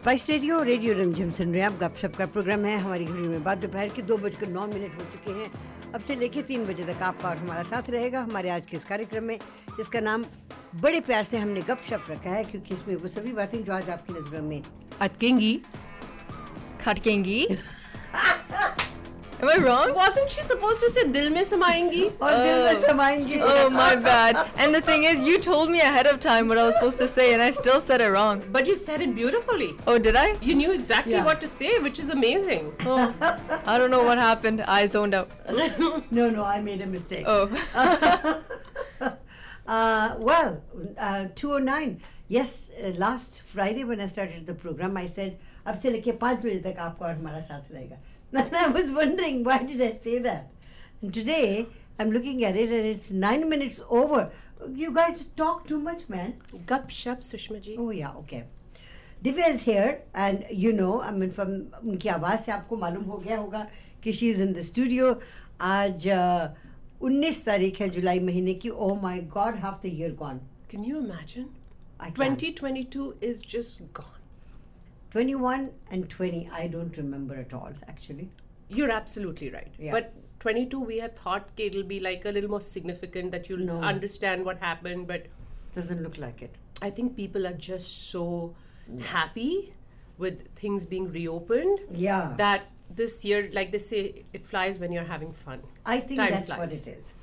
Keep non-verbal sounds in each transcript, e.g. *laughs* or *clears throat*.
Spice radio radio रमझम सुन रहे हैं आप। गपशप का प्रोग्राम है। हमारी घड़ी में बाद दोपहर के दो बजकर नौ मिनट हो चुके हैं। अब से लेके तीन बजे तक आपका और हमारा साथ रहेगा। हमारे आज के इस कार्यक्रम में जिसका नाम बड़े प्यार से हमने गपशप रखा है क्योंकि इसमें वो सभी बातें जो आज आपकी नज़रों में अटकेंगी। खटकेंगी। Am I wrong? Wasn't she supposed to say दिल में समाएंगी? और दिल में समाएंगे Oh my bad. And the thing is, you told me ahead of time what I was supposed to say, and I still said it wrong. But you said it beautifully. Oh, did I? You knew exactly Yeah. what to say, which is amazing. Oh, I don't know what happened. I zoned out. *laughs* no no I made a mistake Oh, *laughs* uh, well, uh, 209. Yes, uh, last Friday when I started the program, I said, अब से लेके पाँच बजे तक आपका और हमारा साथ रहेगा. *laughs* And I was wondering, why did I say that? And today, I'm looking at it and it's nine minutes over. You guys talk too much, man. Gup shup, Sushma ji. Oh yeah, okay. Divya is here and you know, I mean from उनकी आवाज़ से आपको मालूम हो गया होगा कि she is in the studio. आज उन्नीस तारीख है जुलाई महीने की Oh my God, half the year gone. Can you imagine? I can't. 2022 is just gone. 21 and 20, I don't remember at all actually. You're absolutely right. Yeah. But 22, we had thought it'll be like a little more significant that you'll No. understand what happened. But Doesn't look like it. I think people are just so happy with things being reopened Yeah. that this year, like they say, it flies when you're having fun. I think Time that's what it is.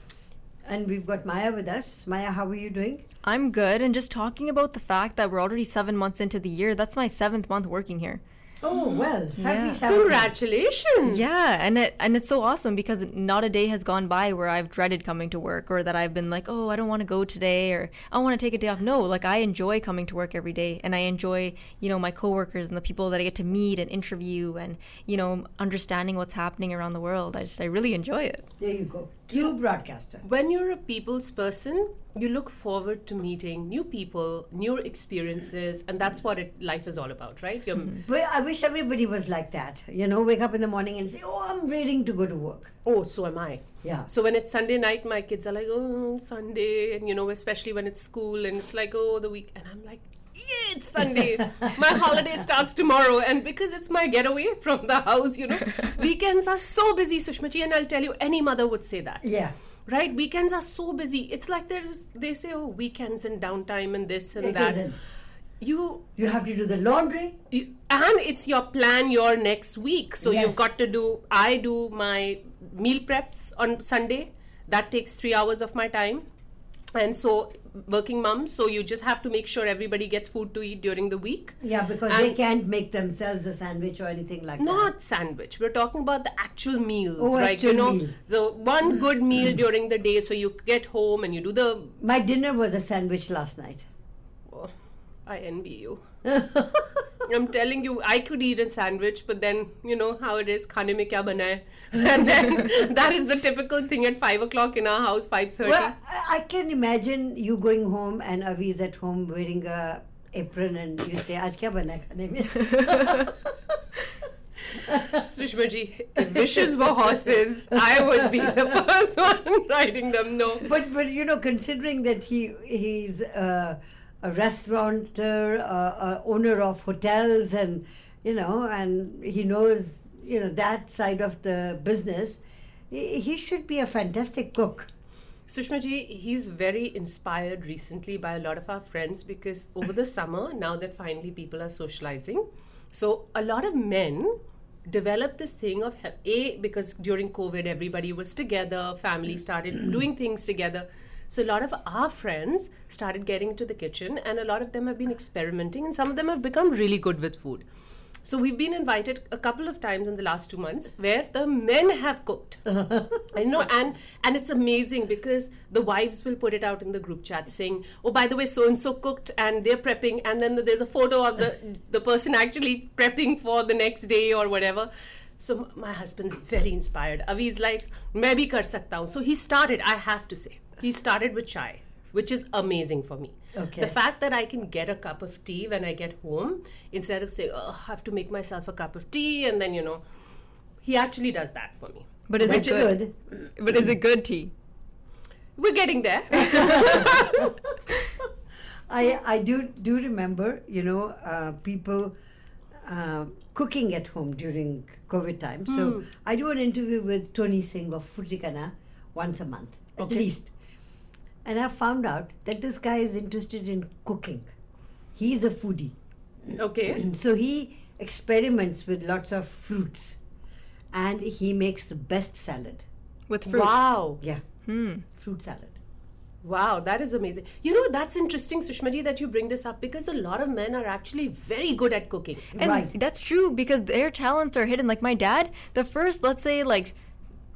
And we've got Maya with us. Maya, how are you doing? I'm good. And just talking about the fact that we're already seven months into the year, that's my seventh month working here. Oh, mm-hmm. well, Yeah. happy Saturday. Congratulations! Yeah, and it and it's so awesome because not a day has gone by where I've dreaded coming to work or that I've been like, oh, I don't want to go today or I want to take a day off. No, like I enjoy coming to work every day, and I enjoy you know my coworkers and the people that I get to meet and interview and you know understanding what's happening around the world. I just I really enjoy it. There you go. True broadcaster. When you're a people's person, you look forward to meeting new people, new experiences, and that's what it, life is all about, right? You're, mm-hmm. Well, I wish everybody was like that. You know, wake up in the morning and say, "Oh, I'm ready to go to work." Oh, so am I. Yeah. So when it's Sunday night, my kids are like, "Oh, Sunday," and you know, especially when it's school and it's like, "Oh, the week," and I'm like, "Yeah, it's Sunday. *laughs* my holiday starts tomorrow." And because it's my getaway from the house, you know, *laughs* weekends are so busy, Sushmaji, and I'll tell you, any mother would say that. Yeah. Right? Weekends are so busy. It's like there's they say, "Oh, weekends and downtime and this and It that." isn't. You You have to do the laundry. you, and it's your plan your next week so Yes. you've got to do i do my meal preps on sunday that takes 3 hours of my time and so working moms so you just have to make sure everybody gets food to eat during the week Yeah, because And- they can't make themselves a sandwich or anything like that. not sandwich we're talking about the actual meals Oh, right actual you know meal. the one good meal during the day so you get home and you do the. My dinner was a sandwich last night. I envy you. *laughs* I'm telling you, I could eat a sandwich, but then you know how it is. Khane mein kya bana hai? *laughs* And then *laughs* that is the typical thing at five o'clock in our house, five thirty. Well, I can imagine you going home and Avi is at home wearing a apron, and you say, "Aaj kya bana hai khane mein?" Sushmaji, if wishes were horses, I would be the first one riding them. No, but but you know, considering that he he's. Uh, a restaurateur, uh, owner of hotels, and you know, and he knows you know that side of the business, he should be a fantastic cook. Sushma ji, he's very inspired recently by a lot of our friends because over the summer, now that finally people are socializing, so a lot of men developed this thing of a because during COVID everybody was together, family started doing things together. So a lot of our friends started getting into the kitchen, and a lot of them have been experimenting, and some of them have become really good with food. So we've been invited a couple of times in the last two months where the men have cooked. I know, and and it's amazing because the wives will put it out in the group chat saying, "Oh, by the way, so and so cooked, and they're prepping," and then there's a photo of the *laughs* the person actually prepping for the next day or whatever. So m- my husband's very inspired. Avi's like, "मैं भी कर सकता हूँ." So he started. I have to say, he started with chai, which is amazing for me. Okay. The fact that I can get a cup of tea when I get home instead of saying, oh, I have to make myself a cup of tea, and then, you know, he actually does that for me. But is Which it good? good. But is it good tea? We're getting there. *laughs* I I do do remember, you know, uh, people uh, cooking at home during COVID time. Hmm. So I do an interview with Tony Singh of Fruiticana once a month, at Okay. least. And I found out that this guy is interested in cooking. He's a foodie. Okay. *clears throat* So he experiments with lots of fruits and he makes the best salad. With fruit. Wow. Yeah, Hmm. fruit salad. Wow, that is amazing. You know, that's interesting, Sushmaji, that you bring this up because a lot of men are actually very good at cooking. And Right. that's true because their talents are hidden. Like my dad, the first, let's say, like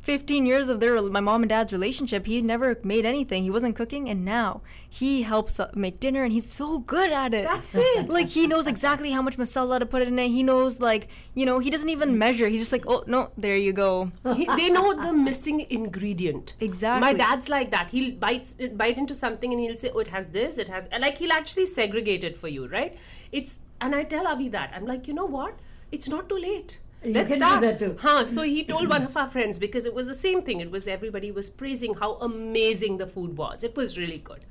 15 years of their my mom and dad's relationship, he never made anything. He wasn't cooking, and now he helps uh, make dinner, and he's so good at it. That's it. like he knows exactly how much masala to put in it. He knows, like you know, he doesn't even measure. He's just like, oh no, there you go. He, they know the missing ingredient. Exactly. My dad's like that. He'll bite bite into something and he'll say, "Oh, it has this. It has." and Like he'll actually segregate it for you, right? It's and I tell Avi that I'm like, you know what? It's not too late. You Let's can do start. that too. Huh. So he told one of our friends because it was the same thing. It was everybody was praising how amazing the food was. It was really good.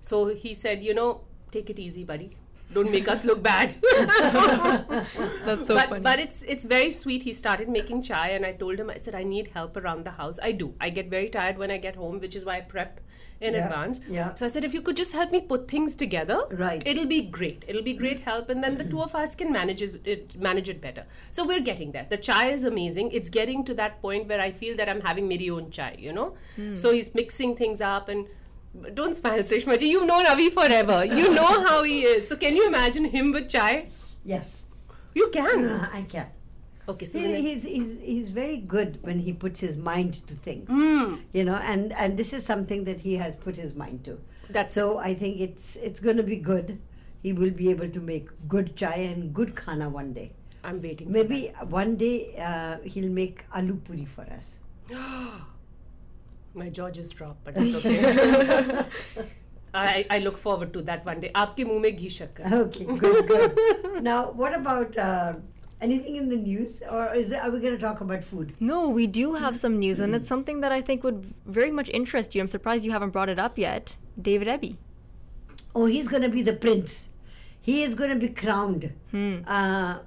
So he said, you know, take it easy, buddy. Don't make us look bad. *laughs* That's so but, funny. but it's it's very sweet. He started making chai, and I told him, I said, I need help around the house. I do. I get very tired when I get home, which is why I prep in Yeah, advance. yeah. So I said, if you could just help me put things together, Right. It'll be great. It'll be great help, and then the two of us can manage it manage it better. So we're getting there. The chai is amazing. It's getting to that point where I feel that I'm having my own chai. You know. Hmm. So he's mixing things up and. Don't smile, Sushmaji. You've known Avi forever. You know how he is. So can you imagine him with chai? Yes, You can. uh, *laughs* I can. Okay, so he, he's, he's, he's very good when he puts his mind to things, mm. you know, and, and this is something that he has put his mind to. That's so it. I think it's it's going to be good. He will be able to make good chai and good khana one day. I'm waiting. Maybe one day uh, he'll make aloo puri for us. *gasps* My jaw just dropped, but it's okay. *laughs* I, I look forward to that one day. Aapke muh mein ghee shakkar. Okay, good, good. *laughs* now, what about uh, anything in the news, or is it, are we going to talk about food? No, we do have some news, and it's something that I think would very much interest you. I'm surprised you haven't brought it up yet. David Eby. Oh, he's going to be the prince. He is going to be crowned uh,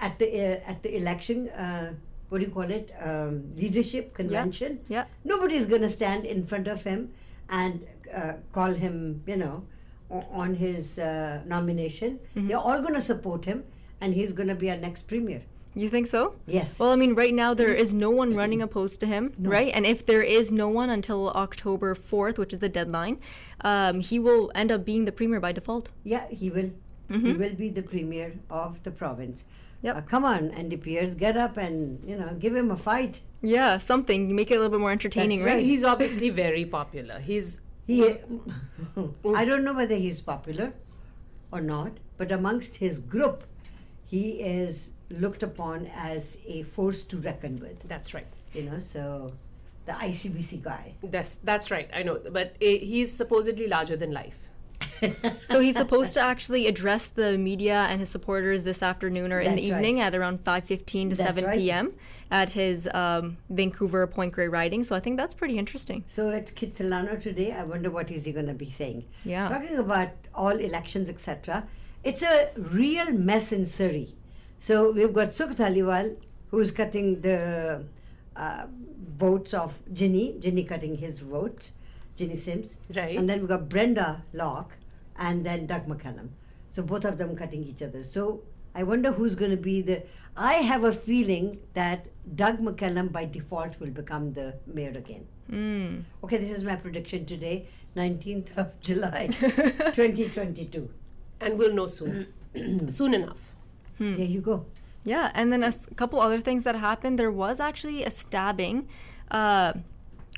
at the uh, at the election. Uh, what do you call it? Um, leadership convention. yeah. Nobody is going to stand in front of him and uh, call him, you know, on his uh, nomination. They're all going to support him, and he's going to be our next premier. You think so? Yes. Well, I mean, right now there is no one running opposed to him, right? And if there is no one until October 4th, which is the deadline, um, he will end up being the premier by default. Yeah, he will. He will be the premier of the province. Yep. Uh, come on, NDPers, get up and you know give him a fight. Yeah, something. Make it a little bit more entertaining, That's right? He's obviously very popular. He's He, I don't know whether he's popular or not, but amongst his group, he is looked upon as a force to reckon with. that's right. You know, so the ICBC guy. That's that's right. I know, but uh, he's supposedly larger than life. *laughs* so he's supposed to actually address the media and his supporters this afternoon or in the That's right. evening at around 5.15 to That's 7 right. p.m. at his um, Vancouver Point Grey riding. So I think that's pretty interesting. So at Kitsilano today, I wonder what is he going to be saying. Yeah. Talking about all elections, etc. It's a real mess in Surrey. So we've got Sukh Dhaliwal, who's cutting the uh, votes of Jinny, Jinny cutting his votes, Jinny Sims. Right. And then we've got Brenda Locke and then Doug McCallum. So both of them cutting each other. So I wonder who's going to be the. I have a feeling that Doug McCallum by default will become the mayor again. Mm. Okay, this is my prediction today, 19th of July, *laughs* 2022. And we'll know soon. *clears throat* soon enough. Hmm. There you go. Yeah, and then a s- couple other things that happened. There was actually a stabbing. Uh,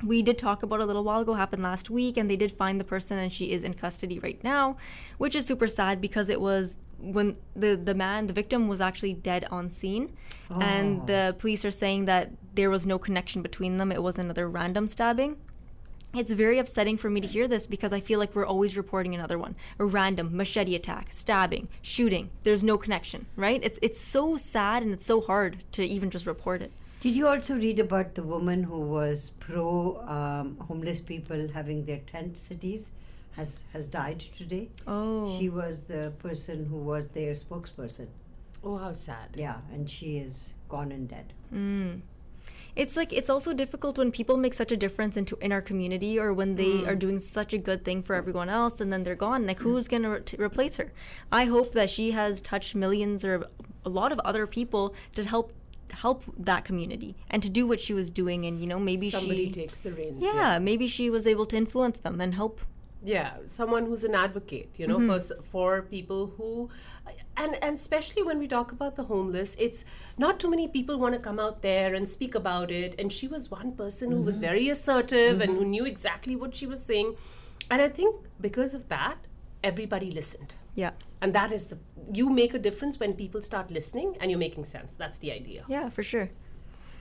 we did talk about a little while ago, happened last week, and they did find the person, and she is in custody right now, which is super sad because it was when the the man, the victim, was actually dead on scene, and Oh. the police are saying that there was no connection between them. It was another random stabbing. It's very upsetting for me to hear this because I feel like we're always reporting another one. A random machete attack, stabbing, shooting. There's no connection, right? It's it's so sad and it's so hard to even just report it. Did you also read about the woman who was pro um, homeless people having their tent cities? Has has died today. Oh. She was the person who was their spokesperson. Oh, how sad. Yeah, and she is gone and dead. It's like it's also difficult when people make such a difference into in our community or when they Mm. are doing such a good thing for everyone else and then they're gone. Like who's going to re- t- replace her? I hope that she has touched millions or a lot of other people to help help that community and to do what she was doing and you know maybe Somebody she takes the reins. yeah, maybe she was able to influence them and help. Yeah someone who's an advocate you know for for people who and and especially when we talk about the homeless it's not too many people want to come out there and speak about it. And she was one person who was mm-hmm. very assertive and who mm-hmm. knew exactly what she was saying. And i think because of that everybody listened. Yeah. And that is the you make a difference when people start listening and you're making sense. That's the idea. Yeah, for sure.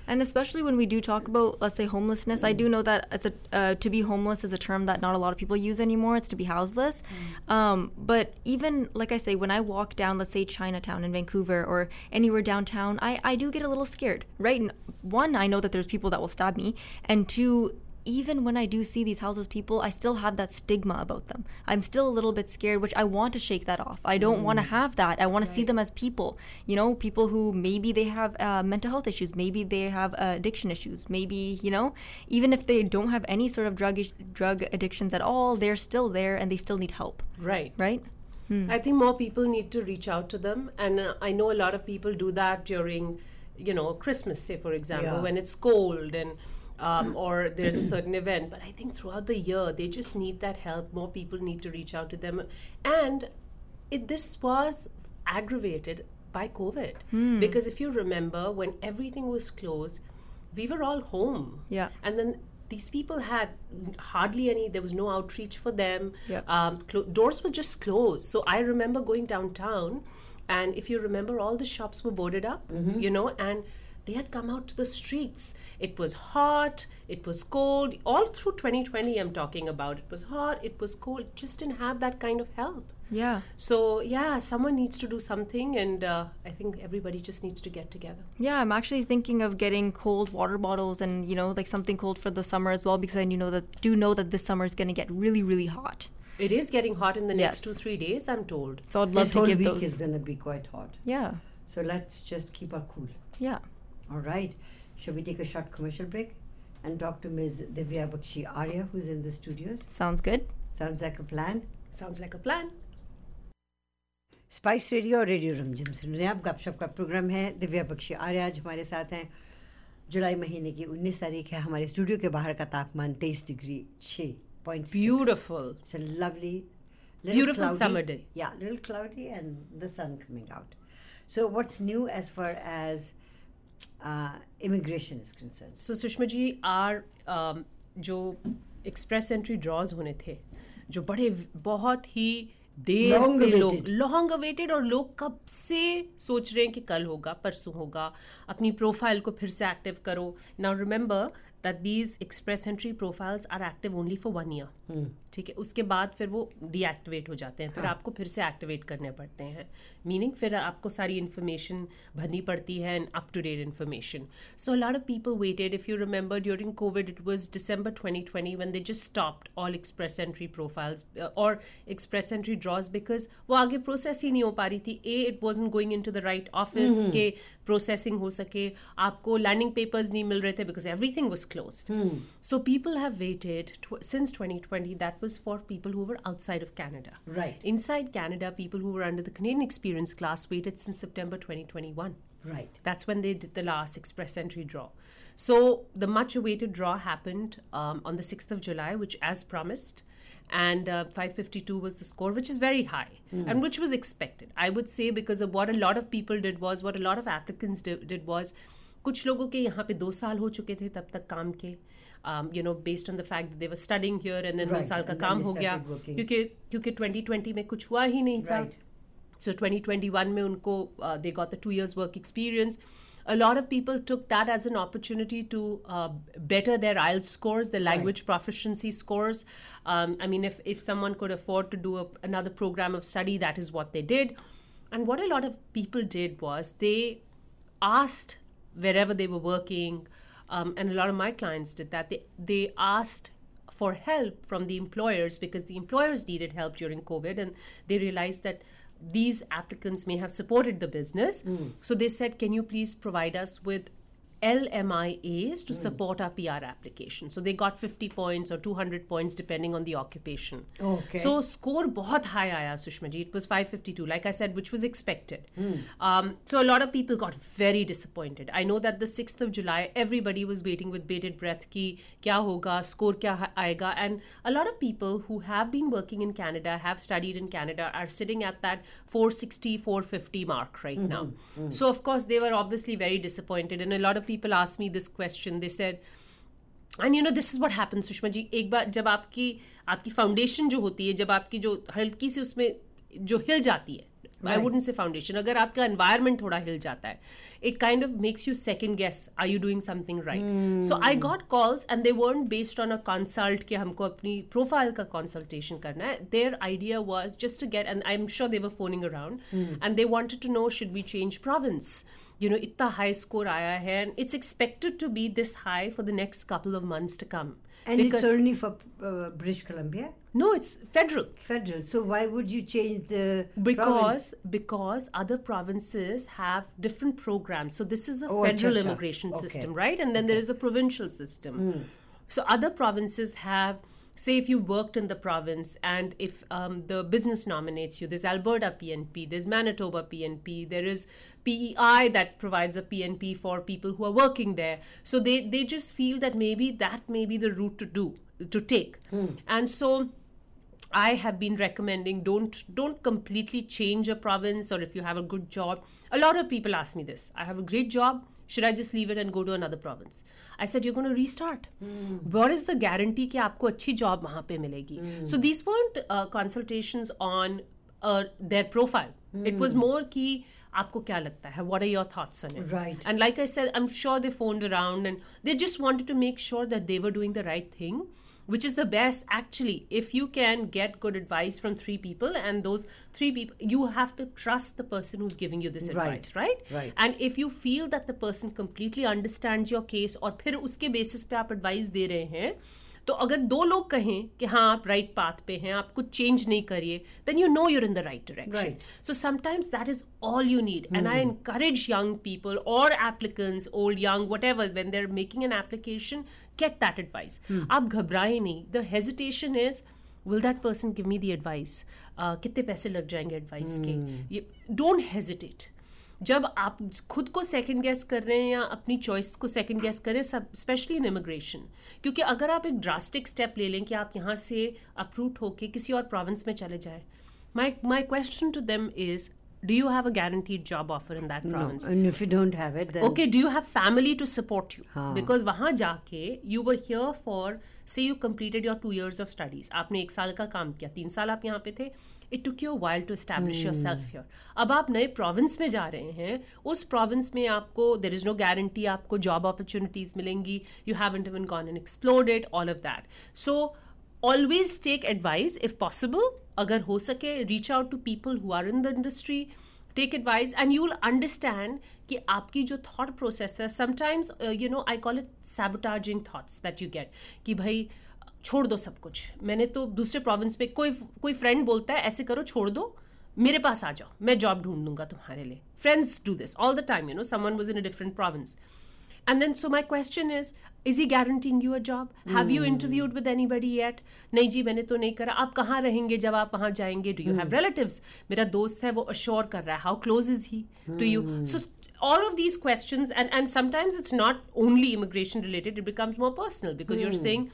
And especially when we do talk about, let's say, homelessness, I do know that it's a uh, to be homeless is a term that not a lot of people use anymore. It's to be houseless. Um, but even like I say, when I walk down, let's say Chinatown in Vancouver or anywhere downtown, I I do get a little scared. Right? And one, I know that there's people that will stab me, and two. Even when I do see these houseless people, I still have that stigma about them. I'm still a little bit scared, which I want to shake that off. I don't want to have that. I want to see them as people. You know, people who maybe they have uh, mental health issues, maybe they have uh, addiction issues, maybe you know, even if they don't have any sort of drug ish- drug addictions at all, they're still there and they still need help, right right? I think more people need to reach out to them, and uh, I know a lot of people do that during, you know, Christmas, say for example, Yeah. when it's cold and. Um, *clears throat* or there's a certain event, but I think throughout the year they just need that help. More people need to reach out to them, and it, this was aggravated by COVID. Because if you remember when everything was closed, we were all home, Yeah. and then these people had hardly any there was no outreach for them. Yep. um, clo- doors were just closed. So i remember going downtown and if you remember all the shops were boarded up you know and they had come out to the streets it was hot it was cold all through 2020 i'm talking about it was hot it was cold just didn't have that kind of help Yeah. so yeah someone needs to do something and uh, i think everybody just needs to get together Yeah, I'm actually thinking of getting cold water bottles and you know like something cold for the summer as well because I know that do know that this summer is going to get really really hot. it is getting hot in the next Yes. two three days i'm told So I'd love this to whole give week those. is going to be quite hot. yeah. So let's just keep our cool. Yeah. All right. Shall we take a short commercial break and talk to Ms. Divya Bakshi Arya, who's in the studios? Sounds good. Sounds like a plan. sounds like a plan spice radio और radio रमझम सुन रहे हैं आप गपशप का programme है दिव्या बख्शी आर्य आज हमारे साथ हैं जुलाई महीने की 19 तारीख है हमारे स्टूडियो के बाहर का तापमान 23 degree 6 point beautiful It's a lovely, little Beautiful cloudy- summer day. Yeah, little cloudy and the sun coming out. So, what's new as far as uh, is concern so Sushma ji are um, जो express entry draws होने थे जो बड़े बहुत ही देर Long से लोग long awaited और लोग कब से सोच रहे हैं कि कल होगा परसों होगा अपनी प्रोफ़ाइल को फिर से एक्टिव करो। Now remember that these express entry profiles are active only for one year ठीक है? उसके बाद फिर वो डीएक्टिवेट हो जाते हैं फिर हाँ. आपको फिर से एक्टिवेट करने पड़ते हैं। मीनिंग फिर आपको सारी इन्फॉर्मेशन भरनी पड़ती है and up to date information so lot of people waited if you remember during Covid it was December 2020 when they just stopped all express entry profiles uh, or express entry draws because वो आगे process ही नहीं हो पा रही थी. A it was going in to the right office के processing ho sake aapko landing papers nahi mil rahe because everything was closed. Hmm. So people have waited since 2020 that was for people who were outside of canada. Right. Inside canada people who were under the canadian experience class waited since september 2021 Right. That's when they did the last express entry draw. So the much awaited draw happened um, on the 6th of July, which, as promised, and uh, 552 was the score, which is very high and which was expected. I would say because of what a lot of people did was, what a lot of applicants did, did was, कुछ लोगों के यहाँ पे दो साल हो चुके थे तब तक काम के um, you know based on the fact that they were studying here and then दो Right, साल का and then काम they हो गया started working. क्योंकि क्योंकि 2020 में कुछ हुआ ही नहीं था Right. so 2021 में उनको uh, they got the two years work experience. a lot of people took that as an opportunity to uh, better their IELTS scores, their language proficiency scores. Um, I mean, if, if someone could afford to do a, another program of study, that is what they did. And what a lot of people did was they asked wherever they were working, um, and a lot of my clients did that. They they asked for help from the employers because the employers needed help during COVID, and they realized that these applicants may have supported the business. Hmm. So they said, can you please provide us with LMIAs to mm. support our PR application. So they got 50 points or 200 points depending on the occupation. Okay. So score bahut high aaya Sushmaji. It was 552 like I said which was expected. Mm. Um, so a lot of people got very disappointed. I know that the 6th of July everybody was waiting with bated breath ki kya hoga score kya aayega and a lot of people who have been working in Canada have studied in Canada are sitting at that 460 450 mark right mm-hmm. now. Mm-hmm. So of course they were obviously very disappointed and a lot of people asked me this question. They said, and you know this is what happen Sushma ji एक बार जब आपकी आपकी foundation जो होती है जब आपकी जो हल्की सी उसमें जो हिल जाती है आई वुडंट से फाउंडेशन अगर आपका एनवायरनमेंट थोड़ा हिल जाता है it kind of makes you second guess are you doing something right so I got calls and they वर्न based on a consult कि हमको अपनी प्रोफाइल का कंसल्टेशन करना है their idea was just to get and I am sure they were phoning around and they wanted to know should we change province you know itna high score aaya hai and it's expected to be this high for the next couple of months to come and because it's only for uh, British Columbia. No, it's federal. Federal. So why would you change the because province? because other provinces have different programs. So this is a oh, federal immigration okay. system, right? And then okay. there is a provincial system. Mm. So other provinces have. Say if you worked in the province and if um, the business nominates you, there's Alberta PNP, there's Manitoba PNP, there is pei that provides a pnp for people who are working there so they they just feel that maybe that may be the route to do to take and so I have been recommending don't don't completely change a province or if you have a good job. A lot of people ask me this. I have a great job. Should I just leave it and go to another province? I said you're going to restart. What is the guarantee कि आपको अच्छी job वहाँ पे मिलेगी? So these weren't uh, consultations on uh, their profile. It was more कि आपको क्या लगता है? What are your thoughts right and like I sell sure they phone around and they just want to make sure that they were doing the right thing which is the best actually if you can get good advice from three people and those three people you have to trust the person who giving you this advice right and if you feel that the person completely understand your case और फिर उसके basis पे आप advice दे रहे हैं तो अगर दो लोग कहें कि हाँ आप राइट पाथ पे हैं आप कुछ चेंज नहीं करिए then you know you're in the right direction so sometimes that is all you need and I encourage young people और applicants old young whatever when they're making an application get that advice आप घबराए नहीं. The hesitation is will that person give me the advice कितने पैसे लग जाएँगे advice के? Hmm. Don't hesitate जब आप खुद को सेकंड गेस कर रहे हैं या अपनी चॉइस को सेकंड गेस कर रहे हैं स्पेशली इन इमिग्रेशन क्योंकि अगर आप एक ड्रास्टिक स्टेप ले लें कि आप यहाँ से अप्रूट होके किसी और प्रोविंस में चले जाएँ my my question to them is do you have a guaranteed job offer in that province No. And if you don't have it, then okay do you have family to support you हाँ. because वहाँ जाके you were here for say you completed your two years of studies आपने एक साल का काम किया तीन साल आप यहाँ पे थे it took while to establish yourself your अब आप नए प्रोविंस में जा रहे हैं उस प्रोविंस में आपको देर इज़ नो गारंटी आपको जॉब अपॉर्चुनिटीज़ मिलेंगी you have even gone and explored it all of that so always take advice if possible अगर हो सके reach out to people who are in the industry take advice and you will understand कि आपकी जो thought process है sometimes you know I call it sabotaging thoughts that you get कि भाई छोड़ दो सब कुछ। मैंने तो दूसरे प्रोविंस में कोई कोई फ्रेंड बोलता है ऐसे करो छोड़ दो मेरे पास आ जाओ मैं जॉब ढूंढ दूँगा तुम्हारे लिए। Friends do this all the time you know someone was in a different province and then so my question is is he guaranteeing you a job have you interviewed with anybody at नहीं जी मैंने तो नहीं करा। आप कहाँ रहेंगे जब आप वहाँ जाएँगे? डू यू हैव रिलेटिव मेरा दोस्त है वो अश्योर कर रहा है how close is he to you so all of these question and and sometimes it's not only immigration related it becomes more personal because you are saying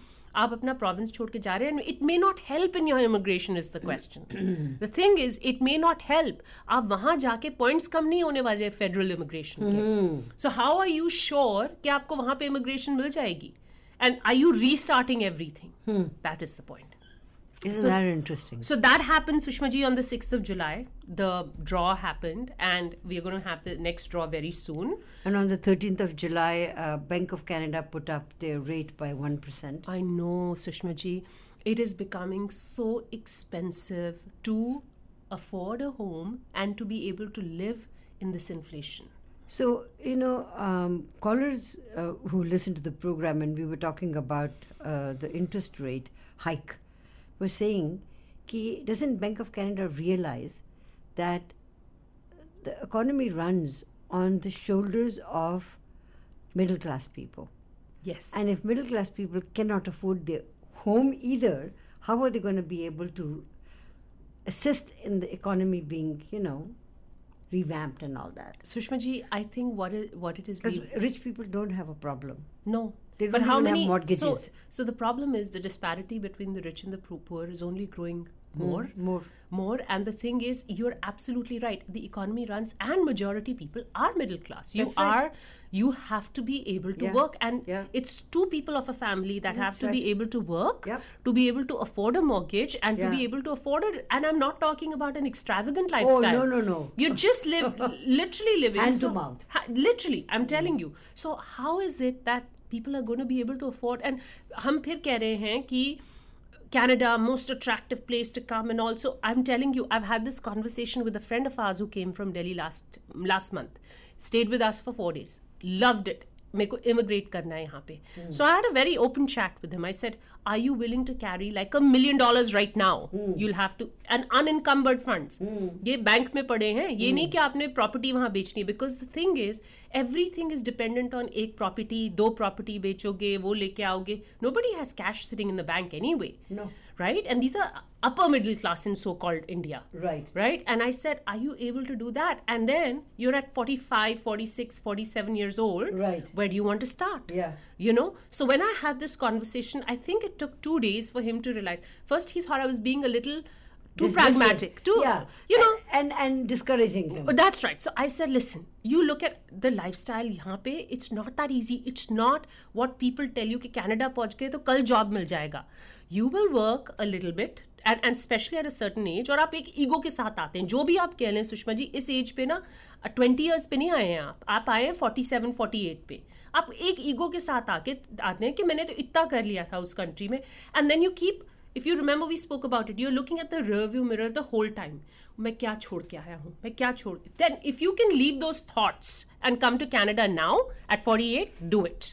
आप अपना province छोड़ के जा रहे हैं it may not help in your immigration is the question the thing is it may not help आप वहाँ जाके पॉइंट्स कम नहीं होने वाले federal immigration so how are you sure कि आपको वहाँ पे इमिग्रेशन मिल जाएगी? And I you restarting everything that is the point isn't So- that interesting? so that happened, Sushma ji, on the 6th of July. The draw happened, and we are going to have the next draw very soon. And on the 13th of July, uh, Bank of Canada put up their rate by 1%. I know, Sushma ji, it is becoming so expensive to afford a home and to be able to live in this inflation. So, you know, um, callers uh, who listen to the program, and we were talking about uh, the interest rate hike, were saying, ki, doesn't Bank of Canada realize that the economy runs on the shoulders of middle class people. Yes. And if middle class people cannot afford their home either, how are they going to be able to assist in the economy being, you know, revamped and all that? Sushma ji, I think what it, what it is. Because rich people don't have a problem. No. They but how have many mortgages. So, so the problem is the disparity between the rich and the poor is only growing hmm, more. More. More. And the thing is, you're absolutely right. The economy runs, and majority people are middle class. You right. are. You have to be able to Yeah. work, and Yeah. it's two people of a family that have That's to be able to work, Yep. to be able to afford a mortgage, and to be able to afford it. And I'm not talking about an extravagant lifestyle. Oh, no, no, no. You just live, *laughs* literally living Hand to mouth. Ha- literally i'm hmm. telling you so how is it that people are going to be able to afford and हम फिर कह रहे हैं कि Canada, most attractive place to come, and also I'm telling you, I've had this conversation with a friend of ours who came from Delhi last last month, stayed with us for four days, loved it. मेरे को immigrate करना है यहाँ पे। So I had a very open chat with him I said are you willing to carry like a million dollars right now you have to an unencumbered funds ये bank में पड़े हैं। ये hmm. नहीं कि आपने प्रॉपर्टी वहाँ बेचनी है। Because the thing is everything is dependent on एक प्रॉपर्टी दो प्रॉपर्टी बेचोगे वो लेके आओगे। Nobody has cash sitting in the bank anyway right? And these are upper middle class in so-called India. Right. Right? And I said, are you able to do that? And then you're at 45, 46, 47 years old. Right. Where do you want to start? Yeah. You know? So when I had this conversation, I think it took two days for him to realize. First, he thought I was being a little too pragmatic too yeah. you know and, and, and discouraging him oh, that's right so i said listen you look at the lifestyle yahan pe it's not that easy it's not what people tell you ki canada pahunch gaye to kal job mil jayega you will work a little bit and and specially at a certain age और आप एक ego के साथ आते हैं। जो भी आप कह लें सुषमा जी, इस एज पे ना ट्वेंटी ईयर्स पे नहीं आए हैं आप। आप आए हैं फोर्टी सेवन फोर्टी एट पे। आप एक ईगो के साथ आके, आते हैं कि मैंने तो इतना कर लिया था उस कंट्री में। And then you keep if you remember we spoke about it you are looking at the rearview mirror the whole time मैं क्या छोड़ के आया हूँ? मैं क्या छोड़ then if you can leave those thoughts and come to Canada now at forty eight do it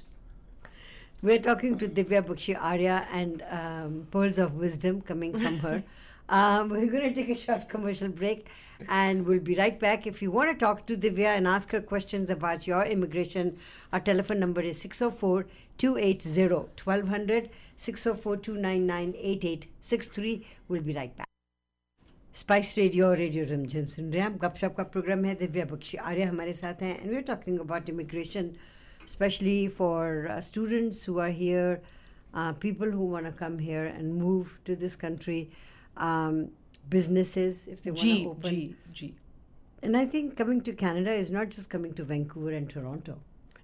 We're talking to Divya Bakshi Arya and um, pearls of wisdom coming from her. *laughs* um, we're going to take a short commercial break and we'll be right back. If you want to talk to Divya and ask her questions about your immigration, our telephone number is 604 280 1200 604 299 8863. We'll be right back. Spice radio और radio रमझम सुन रहे हैं हम गपशप का programme है दिव्या बख्शी आर्य हमारे साथ हैं and we are talking about immigration specially for students who are here people who want to come here and move to this country businesses if they want G to open G G and i think coming to canada is not just coming to vancouver and toronto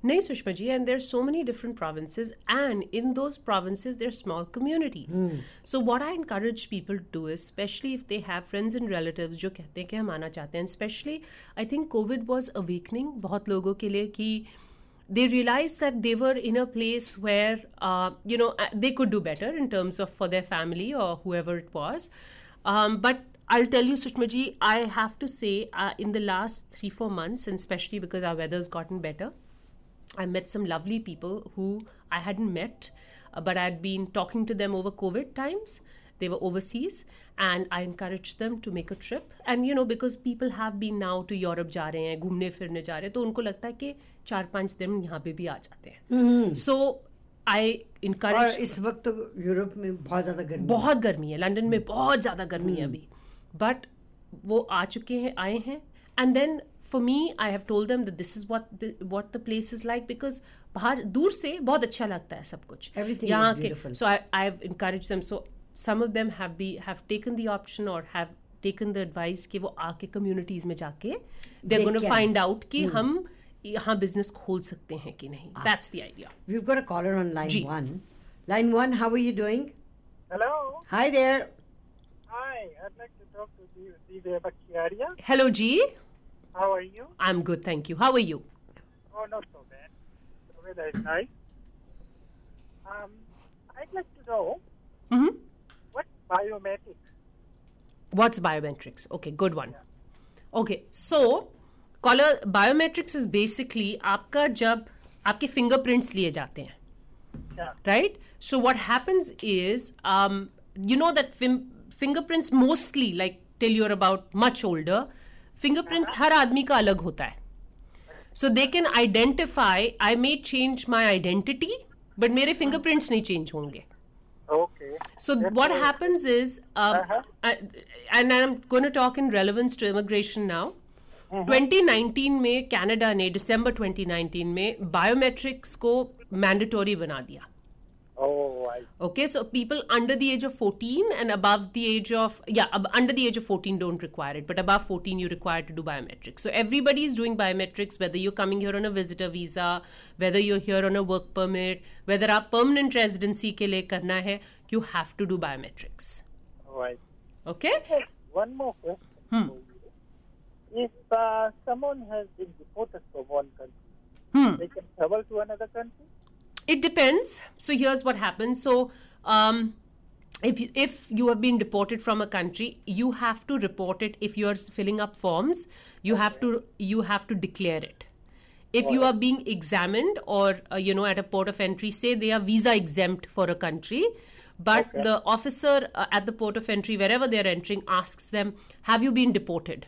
Nahi, Sushma ji, and there's so many different provinces, and in those provinces, there are small communities. So, what I encourage people to do is, especially if they have friends and relatives जो कहते हैं कि हम आना चाहते हैं, especially I think COVID was awakening बहुत लोगों के लिए कि they realized that they were in a place where uh, you know uh, they could do better in terms of for their family or whoever it was. Um, but I'll tell you, Sushma ji, I have to say, uh, in the last three four months, and especially because our weather's gotten better. I met some lovely people who I hadn't met, uh, but I'd been talking to them over COVID times. They were overseas, and I encouraged them to make a trip. And you know, because people have been now to Europe जा रहे हैं, घूमने फिरने जा रहे हैं, तो उनको लगता है कि चार पाँच दिन यहाँ पे भी आ जाते हैं. I और encourage. इस वक्त तो यूरोप में बहुत ज़्यादा गर्मी। बहुत गर्मी है लंदन में बहुत ज़्यादा गर्मी है अभी बट वो आ चुके हैं आए हैं and then for me I have told them that this is what what the place is like because बाहर दूर से बहुत अच्छा लगता है सब कुछ यहाँ के so I I have encouraged them so some of them have be have taken the option or have taken the advice कि वो आके कम्युनिटीज में जाके दे to can. find out कि हम यहाँ business खोल सकते हैं कि नहीं that's the idea We've got a caller on line Ji. one. Line one, how are you doing? Hello. Hi there. Hi. I'd like to talk to Di- Divya Bakhtiaria. hello G How are you? I'm good thank you how are you Oh, not so bad. The weather is nice. Um, I'd like to know mm-hmm. what biometrics. What's biometrics? Okay, good one. Okay, so caller biometrics is basically आपका जब आपके fingerprints लिए जाते हैं। Right so what happens is you know that fingerprints mostly like tell your about much older fingerprints हर आदमी का अलग होता है। So they can identify I may change my identity but मेरे hmm. फिंगरप्रिंट्स नहीं चेंज होंगे। So what happens is and I am gonna talk in relevance to immigration now 2019 में Canada ने दिसंबर 2019 में बायोमेट्रिक्स को मैंडेटोरी बना दिया। Okay so people under the age of 14 and above the age of या अब under the age of 14 don't require it but अब 14 you require to do biometrics so everybody is doing biometrics whether you coming here on a visitor visa whether you here on a work permit whether आप permanent residency के लिए करना है you have to do biometrics okay one more question If uh, someone has been deported from one country, Hmm. they can travel to another country? It depends. So here's what happens. So um, if you, if you have been deported from a country, you have to report it. If you are filling up forms, you have to you have to declare it. If you are being examined or uh, you know at a port of entry, say they are visa exempt for a country, but Okay. the officer uh, at the port of entry wherever they are entering asks them, "Have you been deported?"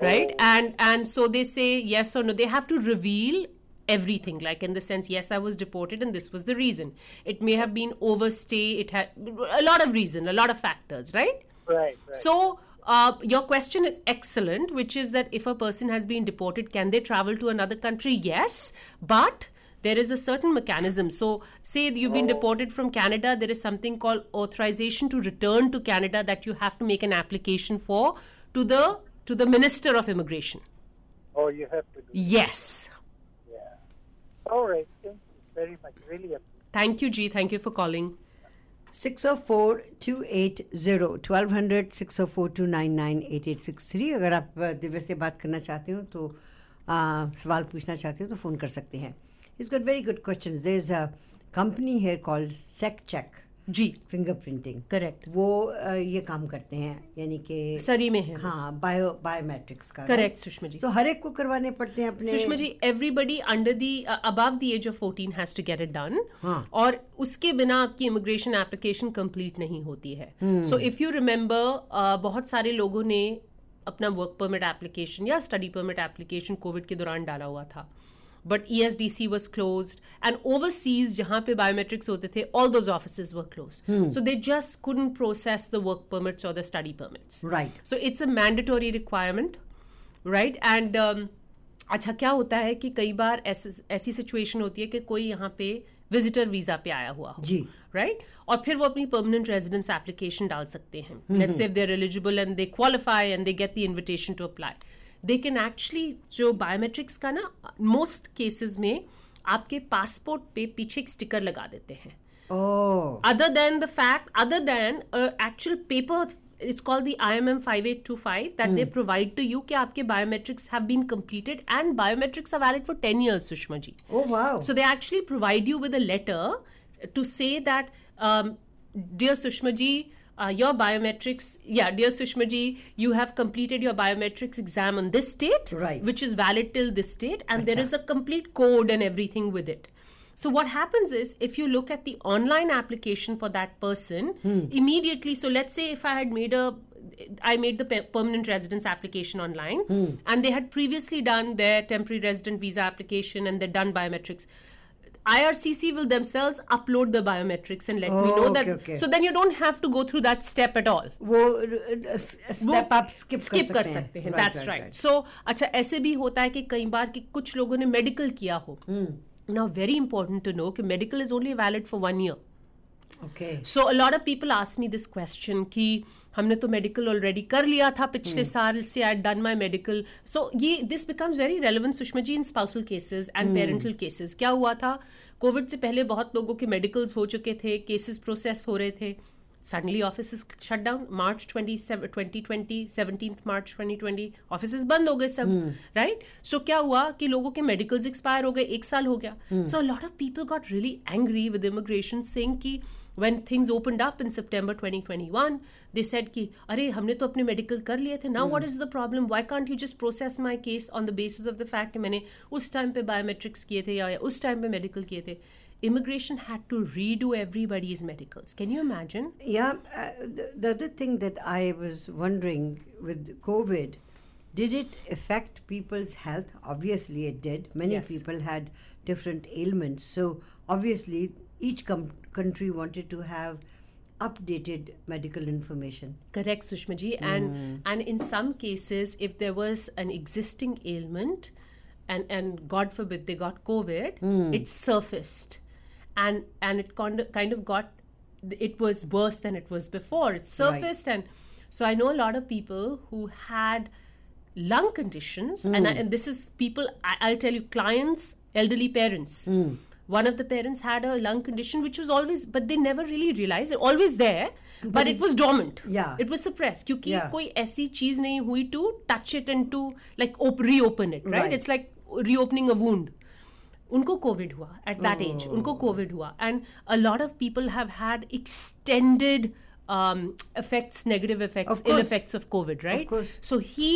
Right? And and so they say yes or no. They have to reveal everything like in the sense yes i was deported and this was the reason. It may have been overstay. It had a lot of reason a lot of factors right? Right, right. so uh, your question is excellent which is that if a person has been deported can they travel to another country? Yes but there is a certain mechanism. So say you've been deported from canada there is something called authorization to return to canada that you have to make an application for to the to the minister of immigration oh, you have to do yes Yeah. All right. Thank you very much. Really appreciate thank you g thank you for calling 604 280 1200 604 299 8863 अगर आप अ, दिव्य से बात करना चाहते हो तो अ, सवाल पूछना चाहते हो तो फ़ोन कर सकते हैं इस got very good question there is a company here called sec check जी। फिंगरप्रिंटिंग। करेक्ट। वो ये काम करते हैं यानी कि सरी में है हाँ बायो बायोमेट्रिक्स का करेक्ट सुषमा जी। तो हर एक को करवाने पड़ते हैं अपने। Sushma ji everybody under the above the age of 14 has to get it done. और उसके बिना आपकी इमिग्रेशन एप्लीकेशन कंप्लीट नहीं होती है। सो इफ़ यू रिमेम्बर बहुत सारे लोगों ने अपना वर्क परमिट एप्लीकेशन या स्टडी परमिट एप्लीकेशन कोविड के दौरान डाला हुआ था। But E S D C was close and overseas जहाँ पे बायोमेट्रिक्स होते थे all those office were close so they just couldn't process the work permits और the study permits right so it's a mandatory requirement right and अच्छा क्या होता है कि कई बार ऐस- ऐसी सिचुएशन होती है कि कोई यहाँ पे विजिटर वीज़ा पे आया हुआ हो जी। राइट और फिर वो अपनी परमानेंट रेजिडेंस एप्लीकेशन डाल सकते हैं। Let's say they are eligible and they qualify and they get the invitation to apply they can actually जो बायोमेट्रिक्स का ना मोस्ट केसेस में आपके पासपोर्ट पे पीछे एक स्टिकर लगा देते हैं। Other than the fact other than actual paper it's called the I M M five eight two five that they provide to you कि आपके biometrics have been completed and biometrics are valid for ten years Sushma ji so they actually provide you with a letter to say that dear Sushma ji uh, your biometrics yeah dear Sushma ji you have completed your biometrics exam on this date Right. which is valid till this date and there Acha. is a complete code and everything with it so what happens is if you look at the online application for that person immediately so let's say if i had made a I made the pe- permanent residence application online, and they had previously done their temporary resident visa application and they're done biometrics. IRCC will themselves upload the biometrics and let oh, me know okay, that. Okay. So then you don't have to go through that step at all. Wo, uh, step Wo, up skip, skip kar sakte, हैं. Right, That's right. right. right. So acha aise bhi hota hai ki kai baar ki kuch logon ne medical kiya ho. Hmm. Now very important to know कि medical is only valid for one year. Okay. So a lot of people ask me this question ki uh, हमने तो medical already कर लिया था पिछले साल से I done my medical so ये this becomes very relevant Sushma ji in spousal cases and parental cases क्या हुआ था? कोविड से पहले बहुत लोगों के मेडिकल्स हो चुके थे केसेस प्रोसेस हो रहे थे। Suddenly office shut down March twenty twenty twenty seventeen March twenty twenty office बंद हो गए सब राइट सो क्या हुआ कि लोगों के मेडिकल्स एक्सपायर हो गए एक साल हो गया। So lot of people got really angry with immigration saying कि when things opened up in September 2021, they said कि अरे हमने तो अपने मेडिकल कर लिए थे now what is the problem why can't you just process my case on the basis of the fact कि मैंने उस टाइम पे बायोमेट्रिक्स किए थे या या उस टाइम पे मेडिकल किए थे immigration had to redo everybody's medicals can you imagine Yeah, uh, the, the other thing that I was wondering with COVID Did it affect people's health? Obviously, it did. Many Yes. people had different ailments. So, obviously, each com- country wanted to have updated medical information. Correct, Sushma ji. And hmm. and in some cases, if there was an existing ailment, and and God forbid they got COVID, hmm. it surfaced, and and it kind of, kind of got, it was worse than it was before. It surfaced, and so I know a lot of people who had lung conditions, hmm. and I, and this is people. I, I'll tell you, clients, elderly parents One of the parents had a lung condition which was always, but they never really realized it. Always there, but it was dormant. Yeah. It was suppressed क्योंकि Yeah. कोई ऐसी चीज नहीं हुई to touch it and to like op- reopen it right? Right. it's like reopening a wound उनको COVID हुआ at that age उनको COVID हुआ and a lot of people have had extended um, effects negative effects Of ill course. effects of covid right course. so he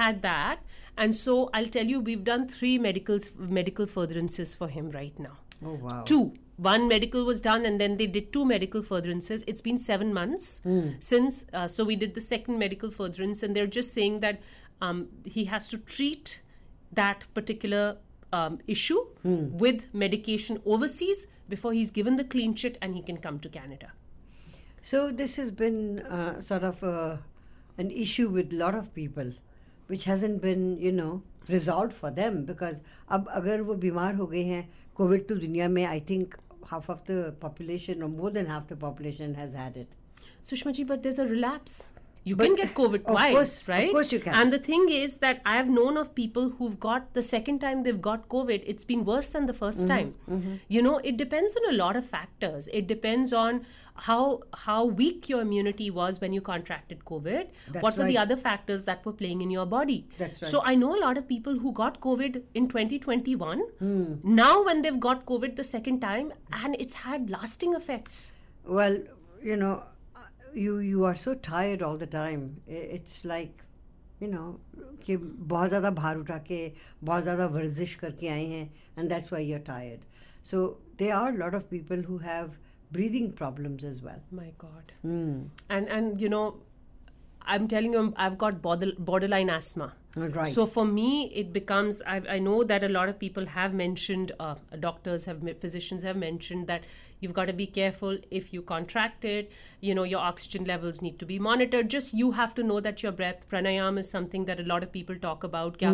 had that and so i'll tell you we've done three medicals medical furtherances for him right now Oh, wow. two. One medical was done and then they did two medical furtherances it's been seven months since uh, so we did the second medical furtherance and they're just saying that um, he has to treat that particular um, issue with medication overseas before he's given the clean sheet and he can come to canada. So this has been uh, sort of a, an issue with a lot of people, which hasn't been, you know, resolved for them because अब अगर वो बीमार हो गए हैं Covid तो दुनिया में I think half of the population or more than half the population has had it. Sushma ji, but there's a relapse. you But- can get COVID of twice, course, of right? course you can. And the thing is that I have known of people who've got the second time they've got COVID, it's been worse than the 1st Mm-hmm, time. You know, it depends on a lot of factors. It depends on how how weak your immunity was when you contracted COVID. That's what were the other factors that were playing in your body? That's right. So. I know a lot of people who got COVID in 2021. Hmm. Now when they've got COVID the second time, and it's had lasting effects. Well, you know, you you are so tired all the time. I- It's like, you know, कि बहुत ज़्यादा भार उठा के बहुत ज़्यादा वर्जिश करके आए हैं and that's why you're tired. So there are a lot of people who have breathing problems as well. My God. And and you know, I'm telling you, I've got border, borderline asthma. Right. So for me, it becomes. I, I know that a lot of people have mentioned, uh, doctors have, physicians have mentioned that you've got to be careful if you contract it. You know, your oxygen levels need to be monitored. Just you have to know that your breath pranayam is something that a lot of people talk about. क्या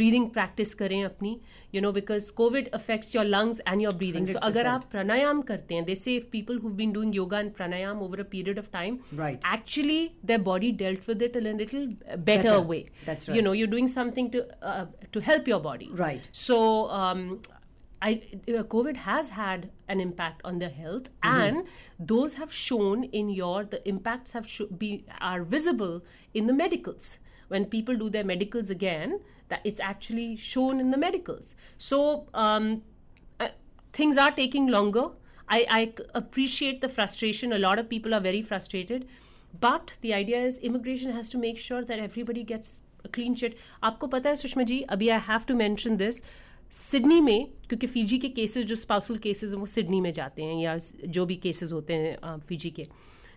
breathing practice करें अपनी. You know, because COVID affects your lungs and your breathing. So अगर 100%. आप pranayam करते हैं, they say if people who've been doing yoga and pranayam over a period of time, Right. actually their body dealt with it in a little better, Better. way. That's You right. know, you're doing something to uh, to help your body. Right. So, um, I, uh, COVID has had an impact on their health, Mm-hmm. and those have shown in your the impacts have sho- be are visible in the medicals when people do their medicals again. That it's actually shown in the medicals. So. Um, uh, things are taking longer. I, I c- appreciate the frustration. A lot of people are very frustrated. But the idea is immigration has to make sure that everybody gets a clean sheet. आपको पता है सुषमा जी अभी I have to mention this Sydney में क्योंकि Fiji के cases जो spousal cases हैं वो सिडनी में जाते हैं या जो भी केसेस होते हैं फ़िजी के।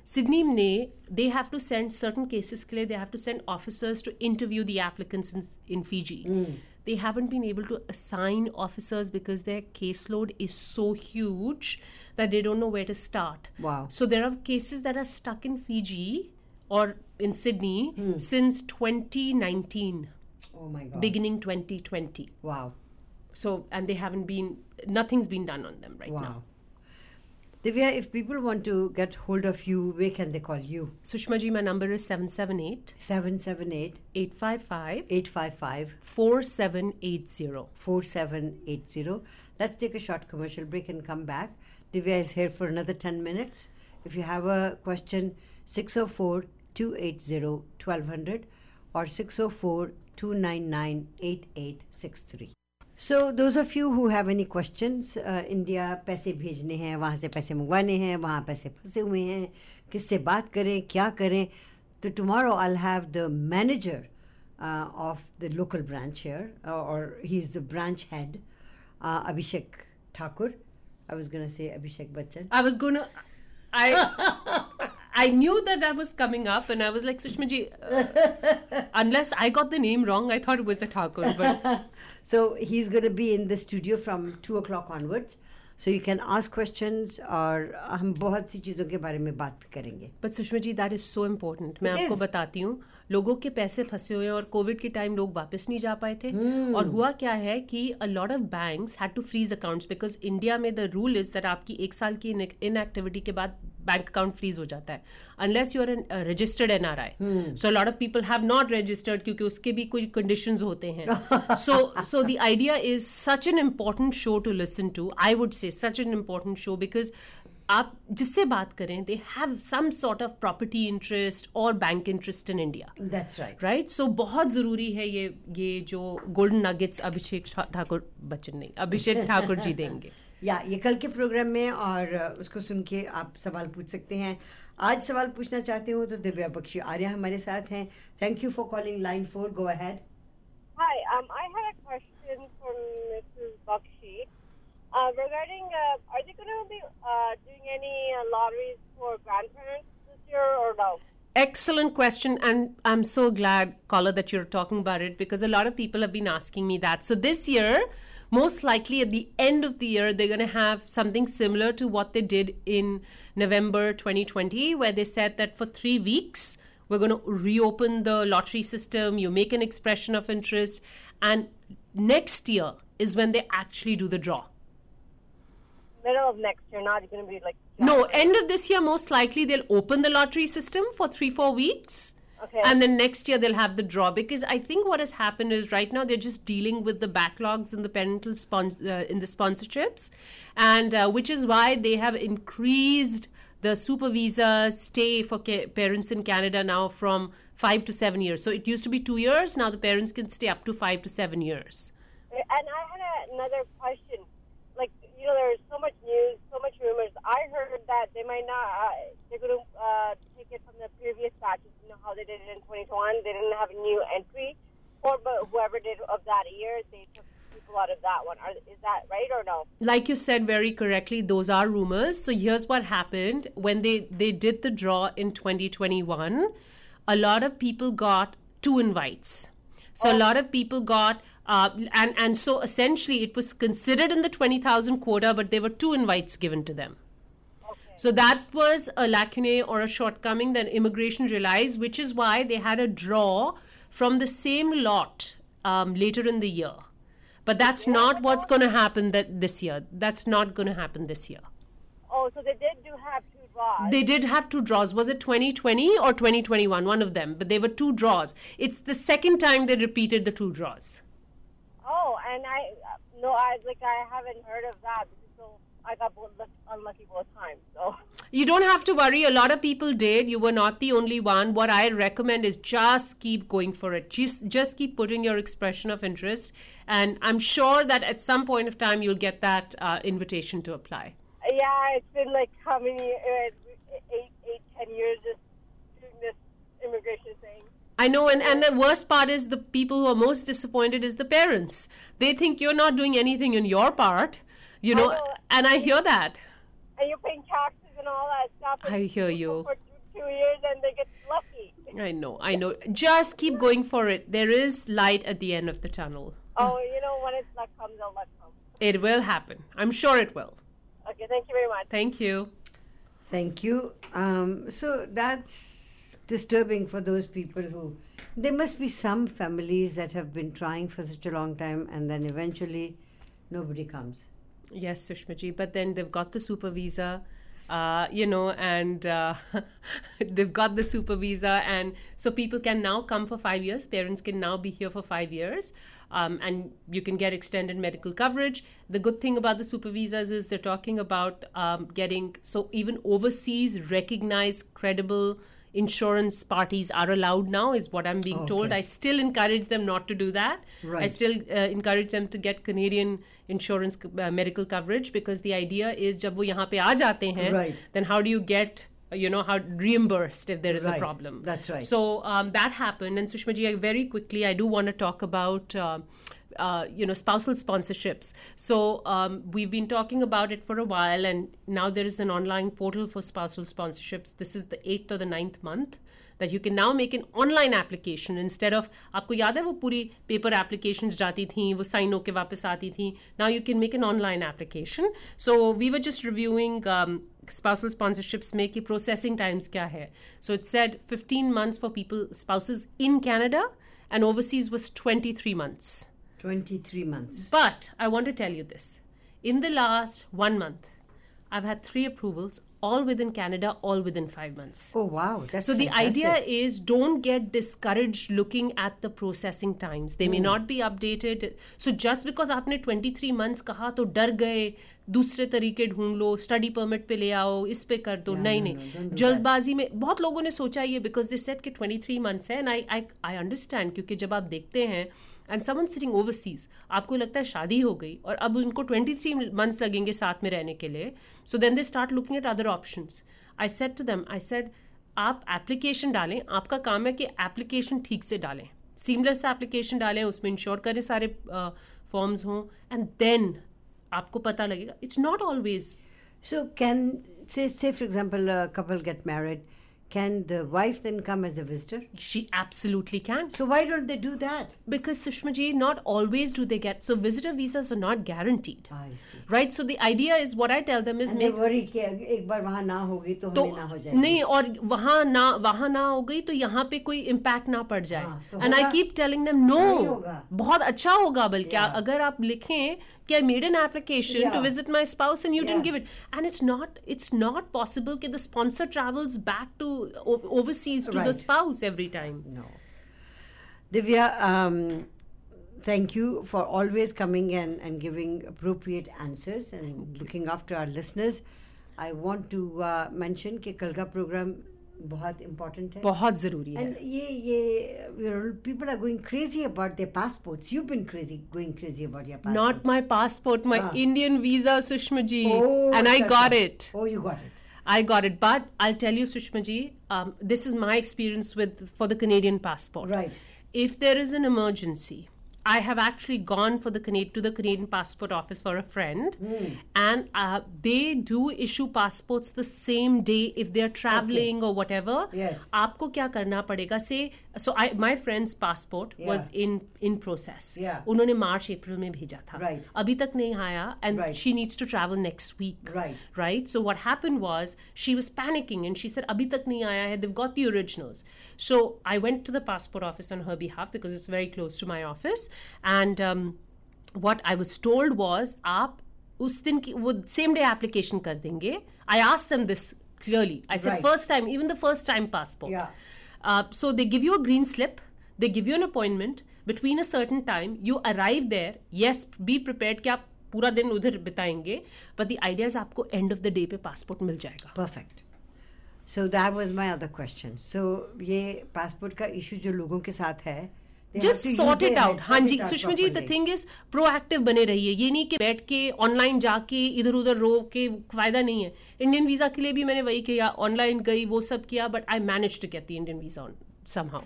सिडनी ने they have to send certain cases के लिए they have to send officers to interview the applicants in Fiji they haven't been able to assign officers because their case load is so huge that they don't know where to start so there are cases that are stuck in Fiji और in Sydney since twenty nineteen beginning twenty twenty wow So, and they haven't been, nothing's been done on them right Wow. now. Divya, if people want to get hold of you, where can they call you? Sushma ji, my number is 778 778 855 855 4780. 4780. Let's take a short commercial break and come back. Divya is here for another 10 minutes. If you have a question, 604 280 1200 or 604 299 8863. So those of you who have any question India पैसे भेजने हैं वहाँ से पैसे मंगवाने हैं वहाँ पैसे फंसे हुए हैं किससे बात करें क्या करें तो tomorrow I have the manager of the local branch here और he is the branch head Abhishek Thakur I was gonna say Abhishek Bachchan I was gonna I I I knew that that was coming up, and I was like, Sushma ji, uh, *laughs* unless I got the name wrong, I thought it was a Thakur. But *laughs* So he's going to be in the studio from two o'clock onwards. So you can ask questions और हम बहुत सी चीज़ों के बारे में बात भी करेंगे but Sushma ji, that is so important. मैं It आपको is. बताती हूँ लोगों के पैसे फंसे हुए हैं और कोविड के टाइम लोग वापस नहीं जा पाए थे और हुआ क्या है कि a lot of banks had to freeze accounts because India में द रूल इज दैट आपकी एक साल की इनएक्टिविटी के बाद बैंक अकाउंट फ्रीज हो जाता है। Unless you are an registered N R I so lot of people have not registered क्योंकि उसके भी कोई कंडीशंस होते हैं। So so the idea is such an important show to listen to I would say such an important show because आप जिससे बात करें they have some sort of property interest और bank interest in India That's right. Right so बहुत ज़रूरी है ये ये जो गोल्डन नगेट्स अभिषेक ठाकुर बच्चन नहीं अभिषेक ठाकुर जी देंगे। *laughs* या ये कल के प्रोग्राम में और अ, उसको सुन के आप सवाल पूछ सकते हैं आज सवाल पूछना चाहते हो तो दिव्या बख्शी आर्या हमारे साथ हैं thank you for calling line four go ahead Hi, um, I had a question for Mrs. Bakshi uh, regarding uh, are they going to be uh, doing any uh, lotteries for grandparents this year or no? Excellent question, and I'm so glad, caller, that you're talking about it because a lot of people have been asking me that. So this year, most likely at the end of the year, they're going to have something similar to what they did in November 2020, where they said that for three weeks we're going to reopen the lottery system. You make an expression of interest, and next year is when they actually do the draw. Middle of next year, not going to be like No, end of this year, most likely they'll open the lottery system for three, four weeks. Okay. And then next year they'll have the draw because I think what has happened is right now they're just dealing with the backlogs in the parental spons- uh, in the sponsorships, and uh, which is why they have increased the super visa stay for ca- parents in Canada now from five to seven years. So it used to be two years. Now the parents can stay up to five to seven years. And I had a, another question. Like, you know, there's so much news, so much rumors. I heard that they might not, uh, they're going to uh, take it from the previous batches. How they did it in 2021? They didn't have a new entry. Or, but whoever did of that year, they took people out of that one. Are, is that right or no? like you said very correctly those are rumors so here's what happened when they they did the draw in 2021 a lot of people got two invites so a lot of people got uh, and and so essentially it was considered in the 20000 quota but there were two invites given to them so that was a lacune or a shortcoming that immigration realized, which is why they had a draw from the same lot um, later in the year. But that's not what's going to happen that this year. That's not going to happen this year. Oh, so they did do have two draws. They did have two draws. Was it 2020 or 2021? One of them. But they were two draws. It's the second time they repeated the two draws. Oh, and I uh, no, I like I haven't heard of that. I got unlucky both times. So You don't have to worry. A lot of people did. You were not the only one. What I recommend is just keep going for it. Just just keep putting your expression of interest, and I'm sure that at some point of time you'll get that uh, invitation to apply. yeah, it's been like how many uh, eight, eight, ten years just doing this immigration thing. I know, and, and the worst part is the people who are most disappointed is the parents. They think you're not doing anything in your part, you know, know. and I hear that. And you're paying taxes and all that stuff. I hear you. For two, two years, and they get lucky. I know, I know. Just keep going for it. There is light at the end of the tunnel. Oh, you know when it's luck comes, the luck comes. It will happen. I'm sure it will. Okay, thank you very much. Thank you. Thank you. Um, so that's disturbing for those people who. There must be some families that have been trying for such a long time and then eventually nobody comes. Yes, Sushmaji, but then they've got the super visa, uh, you know, and uh, *laughs* they've got the super visa, and so people can now come for five years. Parents can now be here for five years, um, and you can get extended medical coverage. The good thing about the super visas is they're talking about um, getting so even overseas recognized, credible insurance parties are allowed now is what i'm being told Okay. i still encourage them not to do that i Right. still uh, encourage them to get Canadian insurance uh, medical coverage because the idea is जब वो यहाँ पे आ जाते हैं Right. then how do you get uh, you know how reimbursed if there is Right. a problem That's right. so um, that happened and Sushma ji I- very quickly I do want to talk about uh, uh, you know spousal sponsorships so um, we've been talking about it for a while and now there is an online portal for spousal sponsorships this is the eighth or the ninth month that you can now make an online application instead of आपको याद है वो पूरी paper applications जाती थी वो sign होके वापस आती थी now you can make an online application so we were just reviewing um, spousal sponsorships में कि processing times क्या है so it said 15 months for people spouses in Canada and overseas was 23 months 23 months. but I want to tell you this. In the last one month, I've had three approvals, all within Canada, all within five months. Oh, wow. That's So fantastic. the idea is don't get discouraged looking at the processing times. They mm. may Hmm. not be updated. So just because आपने 23 months कहा तो डर गए दूसरे तरीके ढूंढ लो study permit पे ले आओ इस पे कर दो yeah, नहीं no, no, नहीं do जल्दबाजी में बहुत लोगों ने सोचा ये बिकॉज़ दे सेट कि 23 मंथ्स है and I I I understand क्योंकि जब आप देखते हैं एंड समन सिटिंग ओवरसीज आपको लगता है शादी हो गई और अब उनको 23 मंथ्स लगेंगे साथ में रहने के लिए so then they start looking at other option I said to them I said आप एप्लीकेशन डालें आपका काम है कि एप्लीकेशन ठीक से डालें सीमलेस एप्लीकेशन डालें उसमें इंश्योर करें सारे फॉर्म्स हों एंड देन आपको पता लगेगा it's not always so can for example a couple get married, can the wife then come as a visitor? She absolutely can So why don't they do that? because Sushma ji, not always do they get so visitor visas are not guaranteed. I see. Right? So the idea is what I tell them is And they make worry कि एक बार वहाँ ना होगी तो तो हमें ना हो जाएगी. नहीं और वहां ना वहां ना हो गई तो यहाँ पे कोई इम्पैक्ट ना पड़ जाए हाँ, तो एंड आई होगा? कीप टेलिंग देम नो नहीं होगा। बहुत अच्छा होगा बल्कि Yeah. अगर आप लिखें कि I made an application to Yeah. Visit my spouse and you dent Yeah. Give it and it's not it's not possible कि the sponsor travels back to overseas to the Right. Spouse every time No. Divya, um, thank you for always coming in and giving appropriate answers and looking after our listeners. I want to uh, mention कि कल का program बहुत important है. बहुत जरूरी है And ये ये you know, people are going crazy about their passports. You've been crazy, going crazy about your passport. Not my passport, my Ah. Indian visa, Sushma ji. Oh, and I acha, got acha. it. You got it. I got it. But I'll tell you, Sushma ji, um, this is my experience with for the Canadian passport. Right. If there is an emergency, I have actually gone for the Canad- to the Canadian passport office for a friend, Hmm. and uh, they do issue passports the same day if they're traveling or whatever. Yes. आपको क्या करना पड़ेगा से so I my friend's passport was Yeah. in in process. Yeah. उन्होंने मार्च अप्रैल में भेजा था. Right. अभी तक नहीं आया and Right. she needs to travel next week. Right. Right? So what happened was she was panicking and she said, Abhi tak nahi aaya hai. They've got the originals. So I went to the passport office on her behalf because it's very close to my office. and what I was told was आप उस दिन की वो same day application कर देंगे. I ask them this clearly I say first time even the first time passport so they give you a green slip they give you an appointment between a certain time you arrive there yes be prepare कि आप पूरा दिन उधर बिताएँगे but the ideas आपको end of the day पे passport मिल जाएगा। Perfect so that was my other question so ये पासपोर्ट का इशू जो लोगों के साथ है जस्ट सॉर्ट इट आउट हाँ जी Sushma ji the. Thing is proactive बने रहिए। ये नहीं कि बैठ के ऑनलाइन जाके इधर उधर रो के फ़ायदा नहीं है। इंडियन वीज़ा के लिए भी मैंने वही किया ऑनलाइन गई वो सब किया but I manage to get the Indian visa on somehow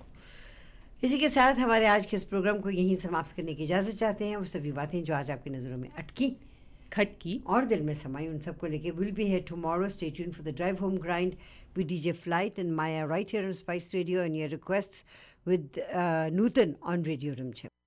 इसी के साथ हमारे आज के इस प्रोग्राम को यहीं समाप्त करने की इजाज़त चाहते हैं। वो सभी बातें जो आज आपकी नज़रों में अटकी। खटकी। और दिल में समाई उन सबको लेके। Will be here tomorrow stay tune for the drive home grind with DJ flight and Maya right here on Spice Radio and your requests with uh, Nutan on Radio Rimjhim.